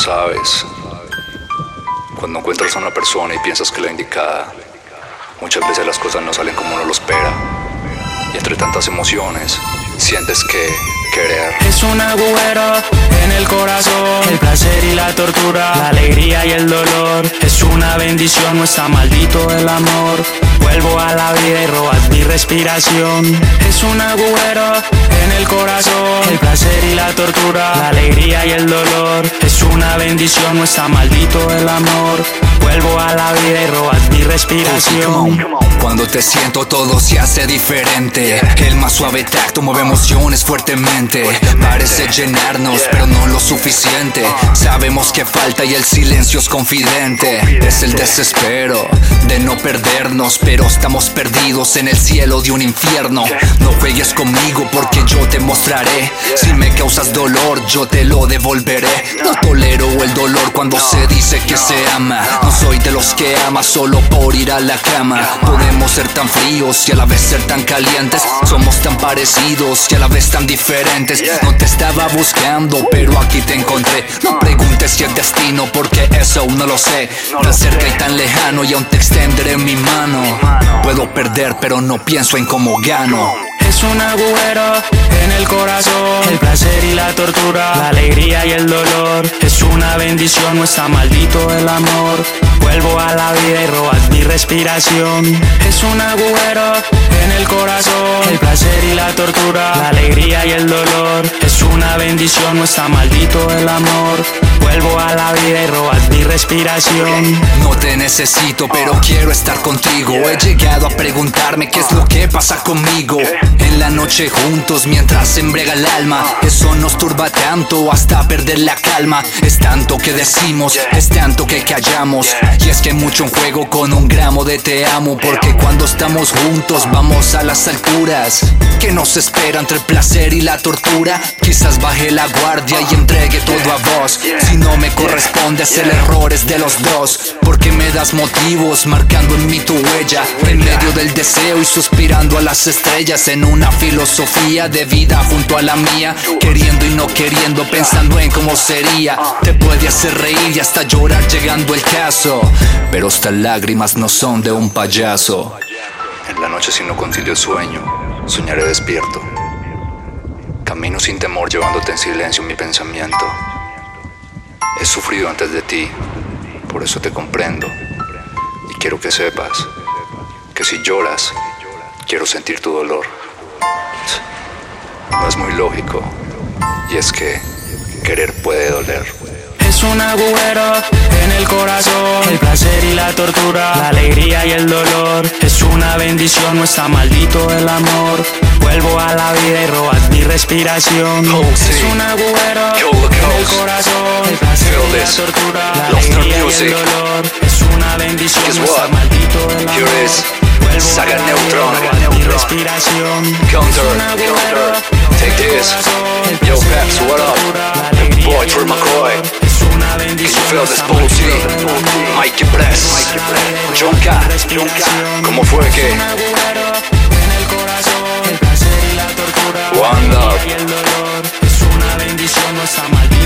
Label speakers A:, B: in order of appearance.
A: sabes. Cuando encuentras a una persona y piensas que la indicada, muchas veces las cosas no salen como uno lo espera. Y entre tantas emociones, sientes que querer
B: es un agujero en el corazón. El placer y la tortura, la alegría y el dolor. Es una bendición, no está maldito el amor. Vuelvo a la vida y robas mi respiración. Es un agujero en el corazón. La tortura, la alegría y el dolor. Es una bendición, no está maldito el amor. Vuelvo a la vida y robas mi respiración.
C: Cuando te siento todo se hace diferente. El más suave tacto mueve emociones fuertemente. Parece llenarnos, pero no lo suficiente. Sabemos que falta y el silencio es confidente. Es el desespero de no perdernos, pero estamos perdidos en el cielo de un infierno. No juegues conmigo porque yo te mostraré. Si me causas dolor, yo te lo devolveré. No tolero el dolor cuando se dice que se ama. No soy de los que ama solo por ir a la cama. Podemos ser tan fríos y a la vez ser tan calientes. Somos tan parecidos y a la vez tan diferentes. No te estaba buscando, pero aquí te encontré. No preguntes si es destino, porque eso aún no lo sé. Tan cerca y tan lejano, y aún te extenderé mi mano. Puedo perder, pero no pienso en cómo gano.
B: Es un agujero en el corazón, el placer y la tortura, la alegría y el dolor. Es una bendición, no está maldito el amor. Vuelvo a la vida y mi respiración. Es un agujero en el corazón, el placer y la tortura, la alegría y el dolor. Una bendición, no está maldito el amor. Vuelvo a la vida y robas mi respiración.
C: No te necesito, pero quiero estar contigo. He llegado a preguntarme qué es lo que pasa conmigo. En la noche juntos mientras se embrega el alma. Eso nos turba tanto hasta perder la calma. Es tanto que decimos, es tanto que callamos. Y es que mucho en juego con un gramo de te amo. Porque cuando estamos juntos vamos a las alturas. Que nos espera entre el placer y la tortura. Quizás baje la guardia y entregue todo a vos. Si no me corresponde hacer errores de los dos. Porque me das motivos marcando en mí tu huella. En medio del deseo y suspirando a las estrellas. En una filosofía de vida junto a la mía. Queriendo y no queriendo, pensando en cómo sería. Te puede hacer reír y hasta llorar llegando el caso. Pero estas lágrimas no son de un payaso.
A: En la noche si no concilio el sueño, soñaré despierto. Camino sin temor llevándote en silencio mi pensamiento. He sufrido antes de ti, por eso te comprendo. Y quiero que sepas que si lloras, quiero sentir tu dolor. No es muy lógico, y es que querer puede doler.
B: Es un agujero en el corazón, el placer y la tortura, la alegría y el dolor. Bendición, no está maldito el amor. Vuelvo a la vida y robas mi respiración. Es un agujero en el corazón, el placer y la tortura, la alegría y el dolor. Es una bendición, no está maldito el amor. Vuelvo
A: Saga
B: a
A: Neutron.
B: mi respiración.
A: Counter, counter. Take this. Yo, Peps, what up? The boy
B: y
A: for
B: el
A: McCoy. Can you feel this
B: está
A: booty?
B: maldito el amor.
A: Mikey Bless. ¿Cómo fue que?
B: En el corazón, el placer y la tortura,
A: One love.
B: y el dolor. Es una bendición, no está amor.